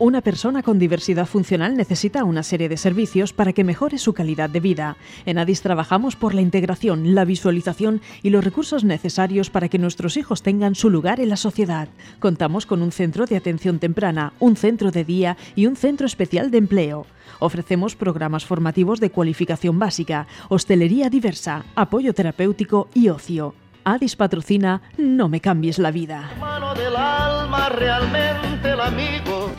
Una persona con diversidad funcional necesita una serie de servicios para que mejore su calidad de vida. En ADIS trabajamos por la integración, la visualización y los recursos necesarios para que nuestros hijos tengan su lugar en la sociedad. Contamos con un centro de atención temprana, un centro de día y un centro especial de empleo. Ofrecemos programas formativos de cualificación básica, hostelería diversa, apoyo terapéutico y ocio. Adis patrocina No me cambies la vida. Del alma, realmente el amigo.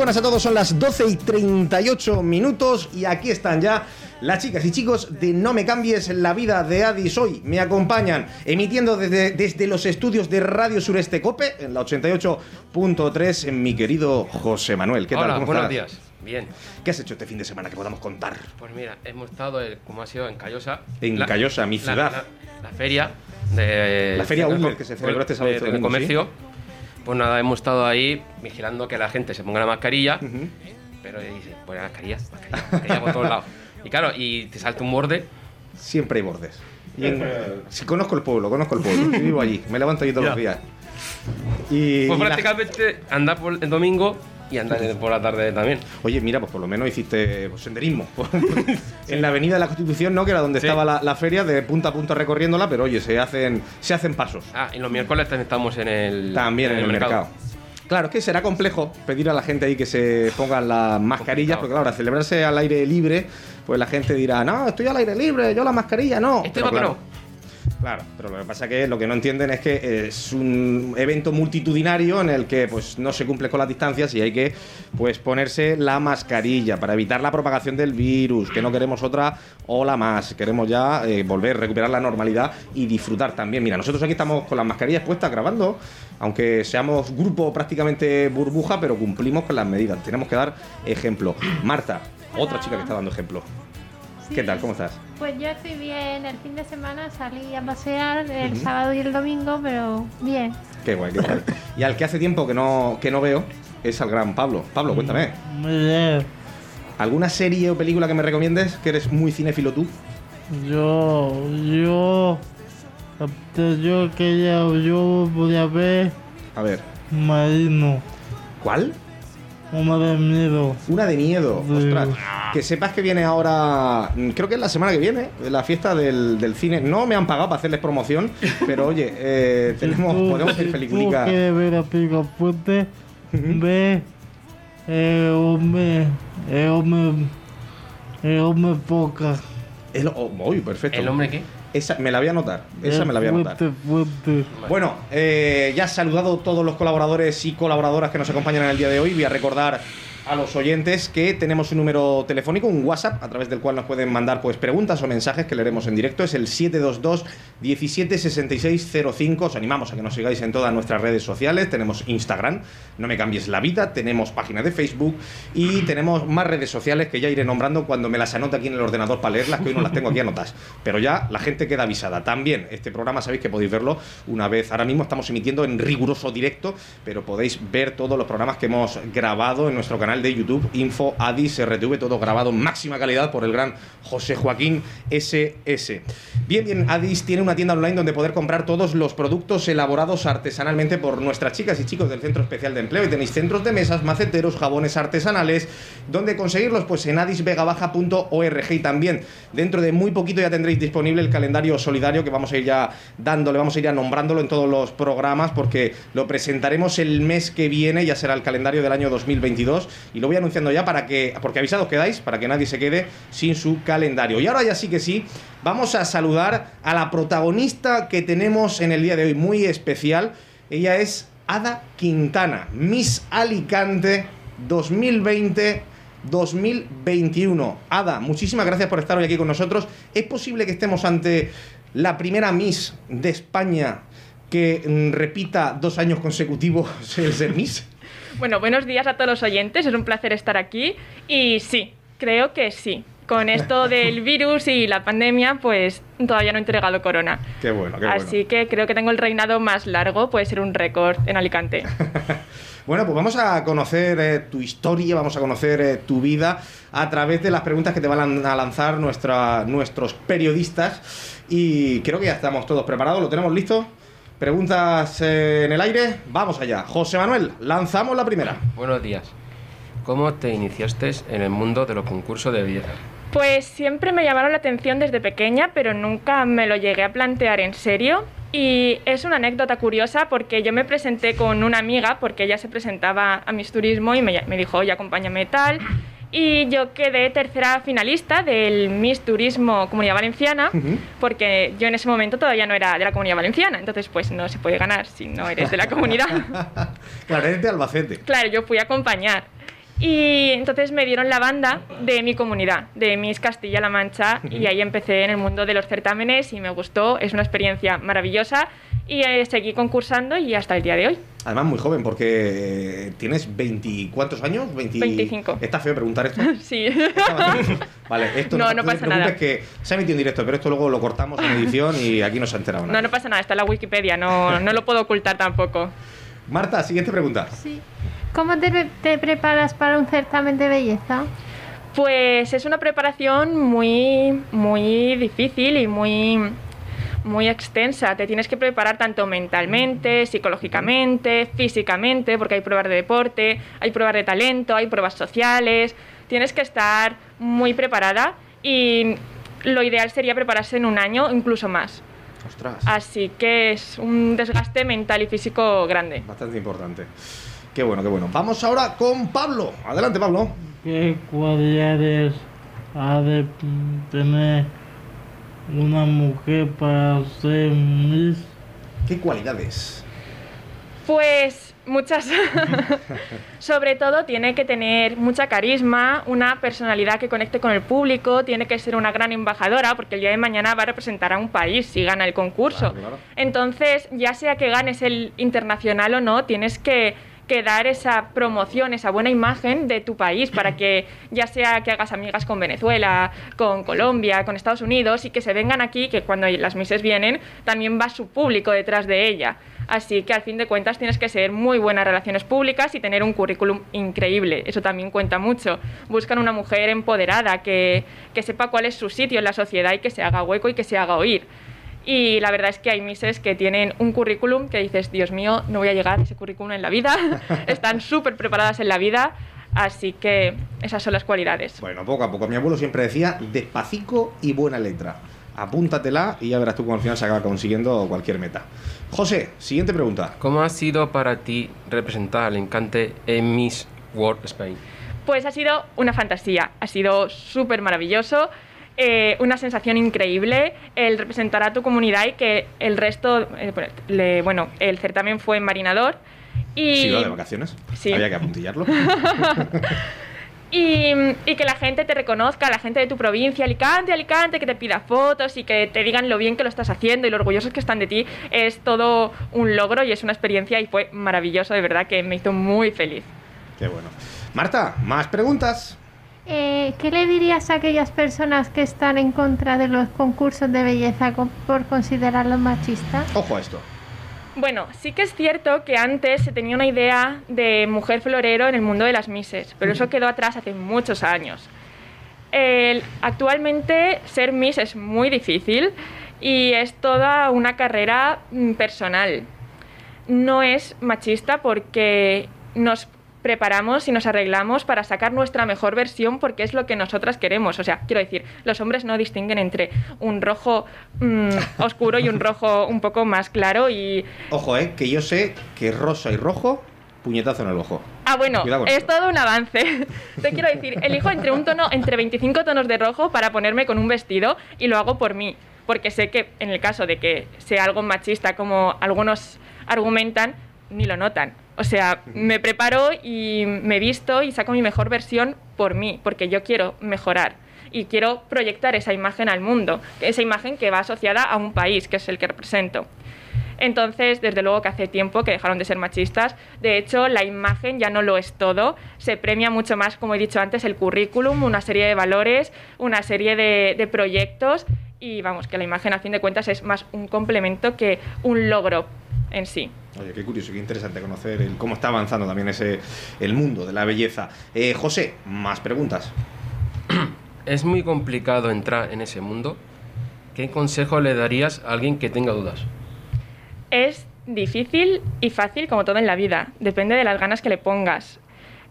Buenas a todos, son las 12 y 38 minutos y aquí están ya las chicas y chicos de No me cambies la vida de Adis hoy. Me acompañan emitiendo desde, desde los estudios de Radio Sureste Cope en la 88.3 en mi querido José Manuel. ¿Qué tal? Hola, ¿Cómo buenos estás? días. Bien. ¿Qué has hecho este fin de semana que podamos contar? Pues mira, hemos estado, eh, como ha sido, en Callosa. En La- Callosa, mi la- ciudad. La, la feria de... La feria Outlet que se celebró este sábado de- comercio. Pues nada, hemos estado ahí vigilando que la gente se ponga la mascarilla. Pero dice, pues la mascarilla, mascarilla, mascarilla por todos lados. Y claro, y te salta un borde. Siempre hay bordes. Y en- si conozco el pueblo, conozco el pueblo. Yo vivo allí, me levanto allí todos los días. Y, Pues y la- prácticamente andar por el domingo y andar por la tarde también. Oye, mira, pues por lo menos hiciste pues, senderismo. en la Avenida de la Constitución, ¿no? Que era donde Sí. estaba la, la feria, de punta a punta recorriéndola, pero oye, se hacen, se hacen pasos. Ah, y los miércoles también estamos en el... También en el, mercado. Claro, es que será complejo pedir a la gente ahí que se pongan las mascarillas, porque claro, al celebrarse al aire libre, pues la gente dirá, no, estoy al aire libre, yo la mascarilla no. Este Pero claro, no. Claro, pero lo que pasa es que lo que no entienden es que es un evento multitudinario en el que pues no se cumple con las distancias y hay que pues ponerse la mascarilla para evitar la propagación del virus, que no queremos otra ola más, queremos ya eh, volver, recuperar la normalidad y disfrutar también. Mira, nosotros aquí estamos con las mascarillas puestas grabando, aunque seamos grupo prácticamente burbuja, pero cumplimos con las medidas, tenemos que dar ejemplo. Marta, otra chica que está dando ejemplo. ¿Qué tal? ¿Cómo estás? Pues yo estoy bien, el fin de semana salí a pasear el sábado y el domingo, pero bien. Qué guay, qué guay. Y al que hace tiempo que no, que no veo es al gran Pablo. Pablo, cuéntame. Muy bien. ¿Alguna serie o película que me recomiendes? Que eres muy cinéfilo tú. Yo, yo, yo quería, yo podía ver A ver. Marino, ¿Cuál? Una de miedo. Una de miedo. Sí. Ostras. Que sepas que viene ahora. mm, Creo que es la semana que viene. La fiesta del, del cine. No me han pagado para hacerles promoción. Pero oye, eh, tenemos, Si tú- podemos si hacer tú peliculica. quieres ver fuerte, ve el hombre, el hombre, el hombre poca. El- oh, uy, perfecto. ¿El hombre qué? Esa me la voy a anotar. Esa me la voy a anotar. Bueno, eh, ya saludado a todos los colaboradores y colaboradoras que nos acompañan en el día de hoy. Voy a recordar a los oyentes que tenemos un número telefónico, un WhatsApp, a través del cual nos pueden mandar pues preguntas o mensajes que leeremos en directo. Es el 722 176605. Os animamos a que nos sigáis en todas nuestras redes sociales. Tenemos Instagram, no me cambies la vida. Tenemos página de Facebook y tenemos más redes sociales que ya iré nombrando cuando me las anote aquí en el ordenador para leerlas, que hoy no las tengo aquí anotadas. Pero ya la gente queda avisada. También este programa sabéis que podéis verlo una vez. Ahora mismo estamos emitiendo en riguroso directo, pero podéis ver todos los programas que hemos grabado en nuestro canal de YouTube, Info Adis RTV, todo grabado en máxima calidad por el gran José Joaquín SS. Bien, bien, Adis tiene una tienda online donde poder comprar todos los productos elaborados artesanalmente por nuestras chicas y chicos del Centro Especial de Empleo. Y tenéis centros de mesas, maceteros, jabones artesanales. ¿Dónde conseguirlos? Pues en adisvegabaja.org y también dentro de muy poquito ya tendréis disponible el calendario solidario que vamos a ir ya dándole, vamos a ir ya nombrándolo en todos los programas porque lo presentaremos el mes que viene, ya será el calendario del año 2022 y lo voy anunciando ya para que, porque avisados quedáis, para que nadie se quede sin su calendario. Y ahora ya sí que sí, vamos a saludar a la protagonista que tenemos en el día de hoy, muy especial. Ella es Ada Quintana, Miss Alicante 2020. 2021. Ada, muchísimas gracias por estar hoy aquí con nosotros. ¿Es posible que estemos ante la primera Miss de España que mm, repita dos años consecutivos el ser Miss? Bueno, buenos días a todos los oyentes, es un placer estar aquí y sí, creo que sí. Con esto del virus y la pandemia, pues todavía no he entregado corona. Qué bueno, qué bueno. Así que creo que tengo el reinado más largo, puede ser un récord en Alicante. Bueno, pues vamos a conocer eh, tu historia, vamos a conocer eh, tu vida a través de las preguntas que te van a lanzar nuestra- nuestros periodistas. Y creo que ya estamos todos preparados, ¿lo tenemos listo? Preguntas eh, en el aire. Vamos allá. José Manuel, lanzamos la primera. Buenos días. ¿Cómo te iniciaste en el mundo de los concursos de belleza? Pues siempre me llamaron la atención desde pequeña, pero nunca me lo llegué a plantear en serio. Y es una anécdota curiosa porque yo me presenté con una amiga, porque ella se presentaba a Miss Turismo y me, me dijo, oye, acompáñame tal. Y yo quedé tercera finalista del Miss Turismo Comunidad Valenciana, porque yo en ese momento todavía no era de la Comunidad Valenciana, entonces pues no se puede ganar si no eres de la comunidad. claro, eres de Albacete. Claro, yo fui a acompañar. Y entonces me dieron la banda de mi comunidad, de Miss Castilla-La Mancha, y ahí empecé en el mundo de los certámenes y me gustó, es una experiencia maravillosa y eh, seguí concursando y hasta el día de hoy. Además, muy joven, porque tienes 20, ¿cuántos años? 20... 25. ¿Está feo preguntar esto? Sí. vale, esto No, no, no pasa nada. que se ha emitido en directo, pero esto luego lo cortamos en edición y aquí no se ha enterado No, nada. no pasa nada, está en la Wikipedia, no, no lo puedo ocultar tampoco. Marta, siguiente pregunta. Sí. ¿Cómo te, te preparas para un certamen de belleza? Pues es una preparación muy, muy difícil y muy, muy extensa. Te tienes que preparar tanto mentalmente, psicológicamente, físicamente, porque hay pruebas de deporte, hay pruebas de talento, hay pruebas sociales. Tienes que estar muy preparada y lo ideal sería prepararse en un año, incluso más. Ostras, Así que es un desgaste mental y físico grande. bastante importante. Qué bueno, qué bueno. Vamos ahora con Pablo. Adelante, Pablo. ¿Qué cualidades ha de tener una mujer para ser Miss? ¿Qué cualidades? Pues muchas. Sobre todo tiene que tener mucha carisma, una personalidad que conecte con el público, tiene que ser una gran embajadora, porque el día de mañana va a representar a un país si gana el concurso. Claro, claro. Entonces, ya sea que ganes el internacional o no, tienes que, que dar esa promoción, esa buena imagen de tu país, para que ya sea que hagas amigas con Venezuela, con Colombia, con Estados Unidos, y que se vengan aquí, que cuando las mises vienen, también va su público detrás de ella. Así que al fin de cuentas tienes que ser muy buenas relaciones públicas y tener un currículum increíble. Eso también cuenta mucho. Buscan una mujer empoderada que, que sepa cuál es su sitio en la sociedad y que se haga hueco y que se haga oír. Y la verdad es que hay mises que tienen un currículum que dices, Dios mío, no voy a llegar a ese currículum en la vida. Están súper preparadas en la vida. Así que esas son las cualidades. Bueno, poco a poco. Mi abuelo siempre decía despacito y buena letra. Apúntatela y ya verás tú cómo al final se acaba consiguiendo cualquier meta. José, siguiente pregunta. ¿Cómo ha sido para ti representar al encante en Miss World Spain? Pues ha sido una fantasía, ha sido súper maravilloso, eh, una sensación increíble el representar a tu comunidad y que el resto, eh, bueno, le- bueno, el certamen fue en Marinador y, ¿Se iba de vacaciones? Sí. Había que apuntillarlo. y, y que la gente te reconozca, la gente de tu provincia, Alicante, Alicante, que te pida fotos y que te digan lo bien que lo estás haciendo y lo orgullosos que están de ti, es todo un logro y es una experiencia y fue maravilloso, de verdad que me hizo muy feliz. Qué bueno. Marta, más preguntas. Eh, ¿Qué le dirías a aquellas personas que están en contra de los concursos de belleza por considerarlos machistas? Ojo a esto. Bueno, sí que es cierto que antes se tenía una idea de mujer florero en el mundo de las mises, pero eso quedó atrás hace muchos años. El- actualmente ser Miss es muy difícil y es toda una carrera mm, personal. No es machista porque nos preparamos y nos arreglamos para sacar nuestra mejor versión porque es lo que nosotras queremos. O sea, quiero decir, los hombres no distinguen entre un rojo mm, oscuro y un rojo un poco más claro y... Ojo, eh, que yo sé que rosa y rojo, puñetazo en el ojo. Ah, bueno, es todo un avance. Te quiero decir, elijo entre un tono, entre 25 tonos de rojo para ponerme con un vestido y lo hago por mí. Porque sé que en el caso de que sea algo machista como algunos argumentan, ni lo notan. O sea, me preparo y me visto y saco mi mejor versión por mí, porque yo quiero mejorar y quiero proyectar esa imagen al mundo, esa imagen que va asociada a un país, que es el que represento. Entonces, desde luego que hace tiempo que dejaron de ser machistas. De hecho, la imagen ya no lo es todo. Se premia mucho más, como he dicho antes, el currículum, una serie de valores, una serie de, de proyectos. Y vamos, que la imagen a fin de cuentas es más un complemento que un logro en sí. Oye, qué curioso, qué interesante conocer el- cómo está avanzando también ese el mundo de la belleza. Eh, José, más preguntas. Es muy complicado entrar en ese mundo. ¿Qué consejo le darías a alguien que tenga dudas? es difícil y fácil como todo en la vida. Depende de las ganas que le pongas.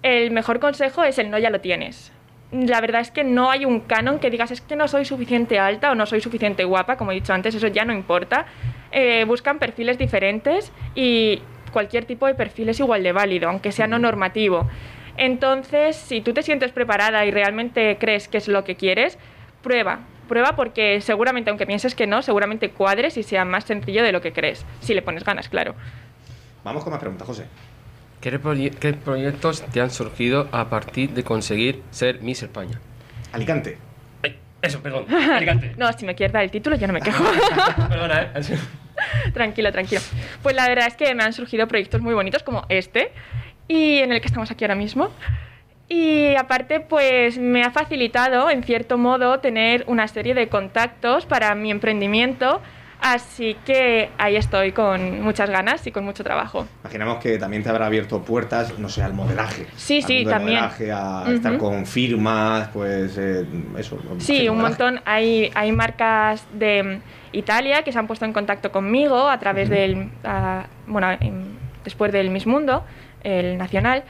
El mejor consejo es el no ya lo tienes. La verdad es que no hay un canon que digas es que no soy suficiente alta o no soy suficiente guapa, como he dicho antes, eso ya no importa. Eh, buscan perfiles diferentes y cualquier tipo de perfil es igual de válido, aunque sea no normativo. Entonces, si tú te sientes preparada y realmente crees que es lo que quieres, prueba. Prueba porque seguramente, aunque pienses que no, seguramente cuadres y sea más sencillo de lo que crees. Si le pones ganas, claro. Vamos con más preguntas, José. ¿Qué, proye- qué proyectos te han surgido a partir de conseguir ser Miss España? Alicante. Eso, perdón. Alicante. No, si me quieres dar el título, yo no me quejo. Perdona, ¿eh? tranquilo, tranquilo. Pues la verdad es que me han surgido proyectos muy bonitos como este y en el que estamos aquí ahora mismo. Y aparte, pues me ha facilitado, en cierto modo, tener una serie de contactos para mi emprendimiento. Así que ahí estoy con muchas ganas y con mucho trabajo. Imaginamos que también te habrá abierto puertas, no sé, al modelaje. Sí, Al sí, también. modelaje, a estar con firmas, pues eh, eso. Sí, un modelaje. montón. Hay, hay marcas de mm, Italia que se han puesto en contacto conmigo a través del, ah, bueno, después del Miss Mundo, el nacional.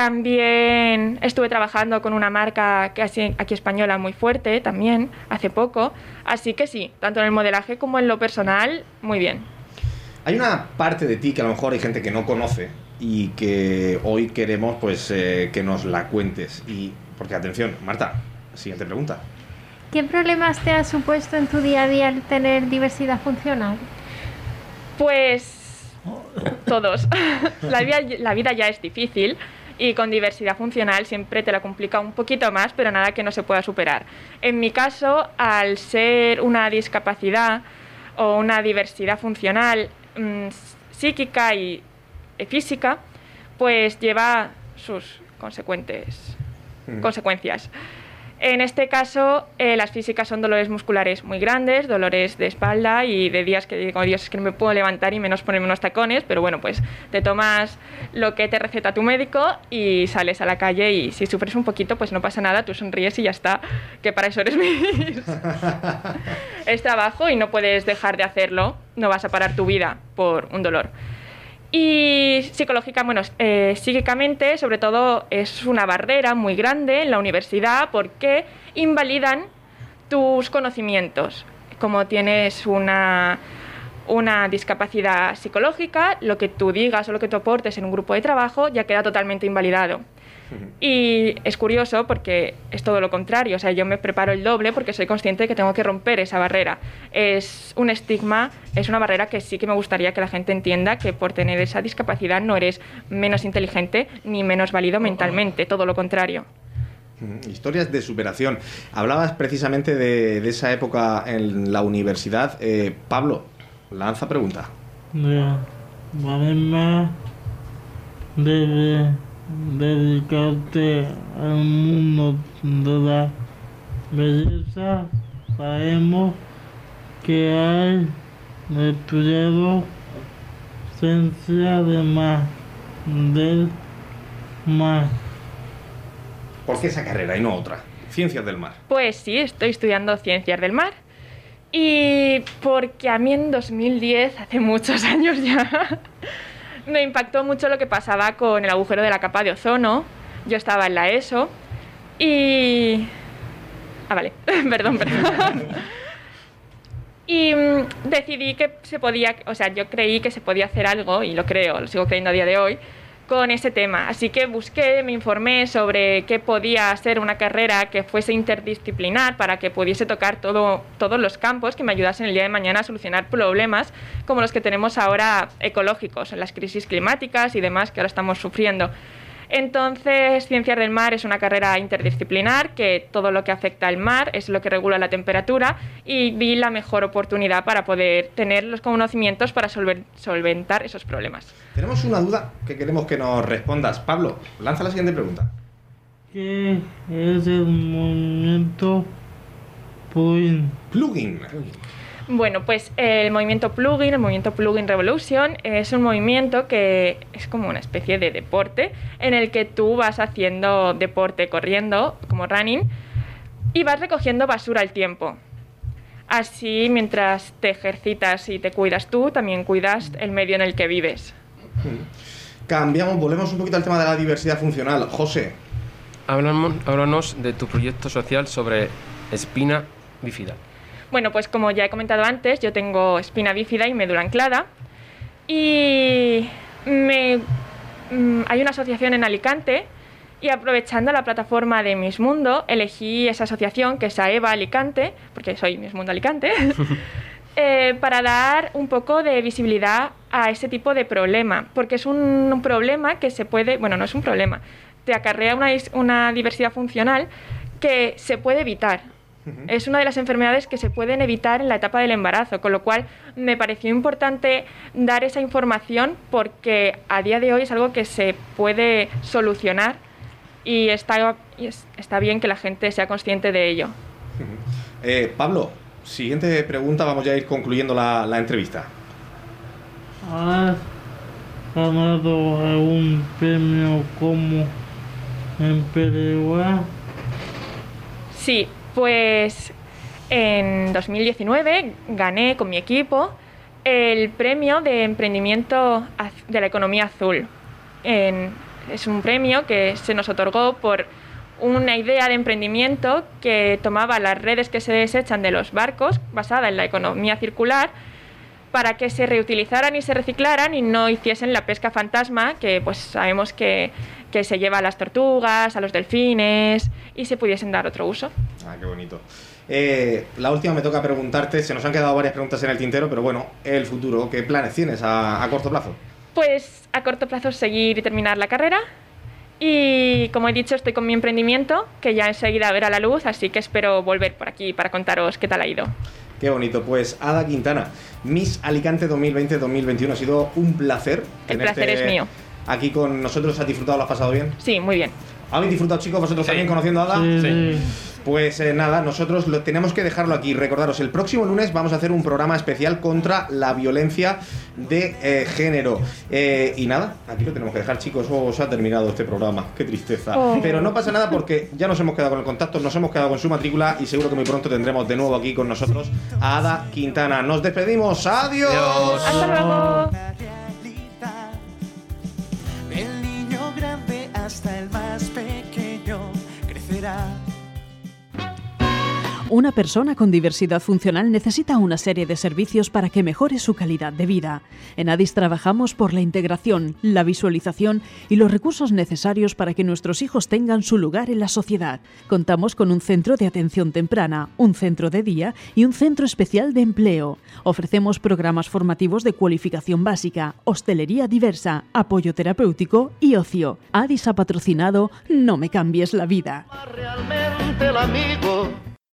También estuve trabajando con una marca que así- aquí española muy fuerte también, hace poco. Así que sí, tanto en el modelaje como en lo personal, muy bien. Hay una parte de ti que a lo mejor hay gente que no conoce y que hoy queremos pues eh, que nos la cuentes. Y porque atención, Marta, siguiente pregunta. ¿Qué problemas te ha supuesto en tu día a día el tener diversidad funcional? Pues todos. la, vida, la vida ya es difícil y con diversidad funcional siempre te la complica un poquito más, pero nada que no se pueda superar. En mi caso, al ser una discapacidad o una diversidad funcional mm, psíquica y eh, física, pues lleva sus consecuentes Mm. consecuencias. En este caso, eh, las físicas son dolores musculares muy grandes, dolores de espalda y de días que digo, Dios, es que no me puedo levantar y menos ponerme unos tacones, pero bueno, pues te tomas lo que te receta tu médico y sales a la calle y si sufres un poquito, pues no pasa nada, tú sonríes y ya está, que para eso eres Miss. es trabajo y no puedes dejar de hacerlo, no vas a parar tu vida por un dolor. Y psicológica, bueno, eh, psíquicamente, sobre todo, es una barrera muy grande en la universidad porque invalidan tus conocimientos. Como tienes una, una discapacidad psicológica, lo que tú digas o lo que tú aportes en un grupo de trabajo ya queda totalmente invalidado. Y es curioso porque es todo lo contrario, o sea, yo me preparo el doble porque soy consciente de que tengo que romper esa barrera. Es un estigma, es una barrera que sí que me gustaría que la gente entienda que por tener esa discapacidad no eres menos inteligente ni menos válido mentalmente, todo lo contrario. Mm, Historias de superación. Hablabas precisamente de, de esa época en la universidad. Eh, Pablo, lanza pregunta. de además debe dedicarte al mundo de la belleza. Sabemos que hay estudiado ciencia de más del mar. ¿Por qué esa carrera y no otra? Ciencias del mar. Pues sí, estoy estudiando ciencias del mar. Y porque a mí en 2010, hace muchos años ya, me impactó mucho lo que pasaba con el agujero de la capa de ozono. Yo estaba en la ESO y... Ah, vale, perdón, perdón. Y mm, decidí que se podía, o sea, yo creí que se podía hacer algo, y lo creo, lo sigo creyendo a día de hoy, con ese tema. Así que busqué, me informé sobre qué podía ser una carrera que fuese interdisciplinar para que pudiese tocar todo, todos los campos que me ayudasen el día de mañana a solucionar problemas como los que tenemos ahora ecológicos, las crisis climáticas y demás que ahora estamos sufriendo. Entonces, Ciencias del Mar es una carrera interdisciplinar que todo lo que afecta al mar es lo que regula la temperatura y vi la mejor oportunidad para poder tener los conocimientos para solver- solventar esos problemas. Tenemos una duda que queremos que nos respondas. Pablo, lanza la siguiente pregunta. ¿Qué es el movimiento plugin? Plugin. Bueno, pues el movimiento plugin, el movimiento plugin revolution, es un movimiento que es como una especie de deporte en el que tú vas haciendo deporte corriendo, como running, y vas recogiendo basura al tiempo. Así, mientras te ejercitas y te cuidas tú, también cuidas el medio en el que vives. Cambiamos, volvemos un poquito al tema de la diversidad funcional. José, Háblanos, háblanos de tu proyecto social sobre espina bífida. Bueno, pues como ya he comentado antes, yo tengo espina bífida y médula anclada. Y me- mm, hay una asociación en Alicante y aprovechando la plataforma de Miss Mundo, elegí esa asociación que es AEVA Alicante, porque soy Miss Mundo Alicante, eh, para dar un poco de visibilidad a ese tipo de problema, porque es un, un problema que se puede, bueno, no es un problema, te acarrea una diversidad funcional que se puede evitar. Es una de las enfermedades que se pueden evitar en la etapa del embarazo, con lo cual me pareció importante dar esa información porque a día de hoy es algo que se puede solucionar y está, y es- está bien que la gente sea consciente de ello. eh, Pablo, siguiente pregunta, vamos ya a ir concluyendo la, la entrevista. ¿Has ganado algún premio como? Sí, pues en 2019 gané con mi equipo el premio de emprendimiento de la economía azul. Es un premio que se nos otorgó por una idea de emprendimiento que tomaba las redes que se desechan de los barcos, basada en la economía circular, para que se reutilizaran y se reciclaran y no hiciesen la pesca fantasma, que pues sabemos que, que se lleva a las tortugas, a los delfines, y se pudiesen dar otro uso. Ah, qué bonito. Eh, la última me toca preguntarte, se nos han quedado varias preguntas en el tintero, pero bueno, el futuro, ¿qué planes tienes a, a corto plazo? Pues a corto plazo seguir y terminar la carrera. Y como he dicho, estoy con mi emprendimiento, que ya enseguida verá la luz, así que espero volver por aquí para contaros qué tal ha ido. Qué bonito. Pues Ada Quintana, Miss Alicante 2020-2021. Ha sido un placer. El placer es mío. Aquí con nosotros. ¿Has disfrutado? ¿Lo has pasado bien? Sí, muy bien. ¿Habéis disfrutado, chicos, vosotros Sí. también conociendo a Ada? Sí. Pues eh, nada, nosotros lo, tenemos que dejarlo aquí. Recordaros, el próximo lunes vamos a hacer un programa especial contra la violencia de eh, género. Eh, y nada, aquí lo tenemos que dejar, chicos. Oh, se ha terminado este programa. Qué tristeza. Oh. Pero no pasa nada porque ya nos hemos quedado con el contacto, nos hemos quedado con su matrícula y seguro que muy pronto tendremos de nuevo aquí con nosotros a Ada Quintana. Nos despedimos. Adiós. Adiós. Hasta luego. Crecerá. Una persona con diversidad funcional necesita una serie de servicios para que mejore su calidad de vida. En ADIS trabajamos por la integración, la visualización y los recursos necesarios para que nuestros hijos tengan su lugar en la sociedad. Contamos con un centro de atención temprana, un centro de día y un centro especial de empleo. Ofrecemos programas formativos de cualificación básica, hostelería diversa, apoyo terapéutico y ocio. ADIS ha patrocinado No me cambies la vida.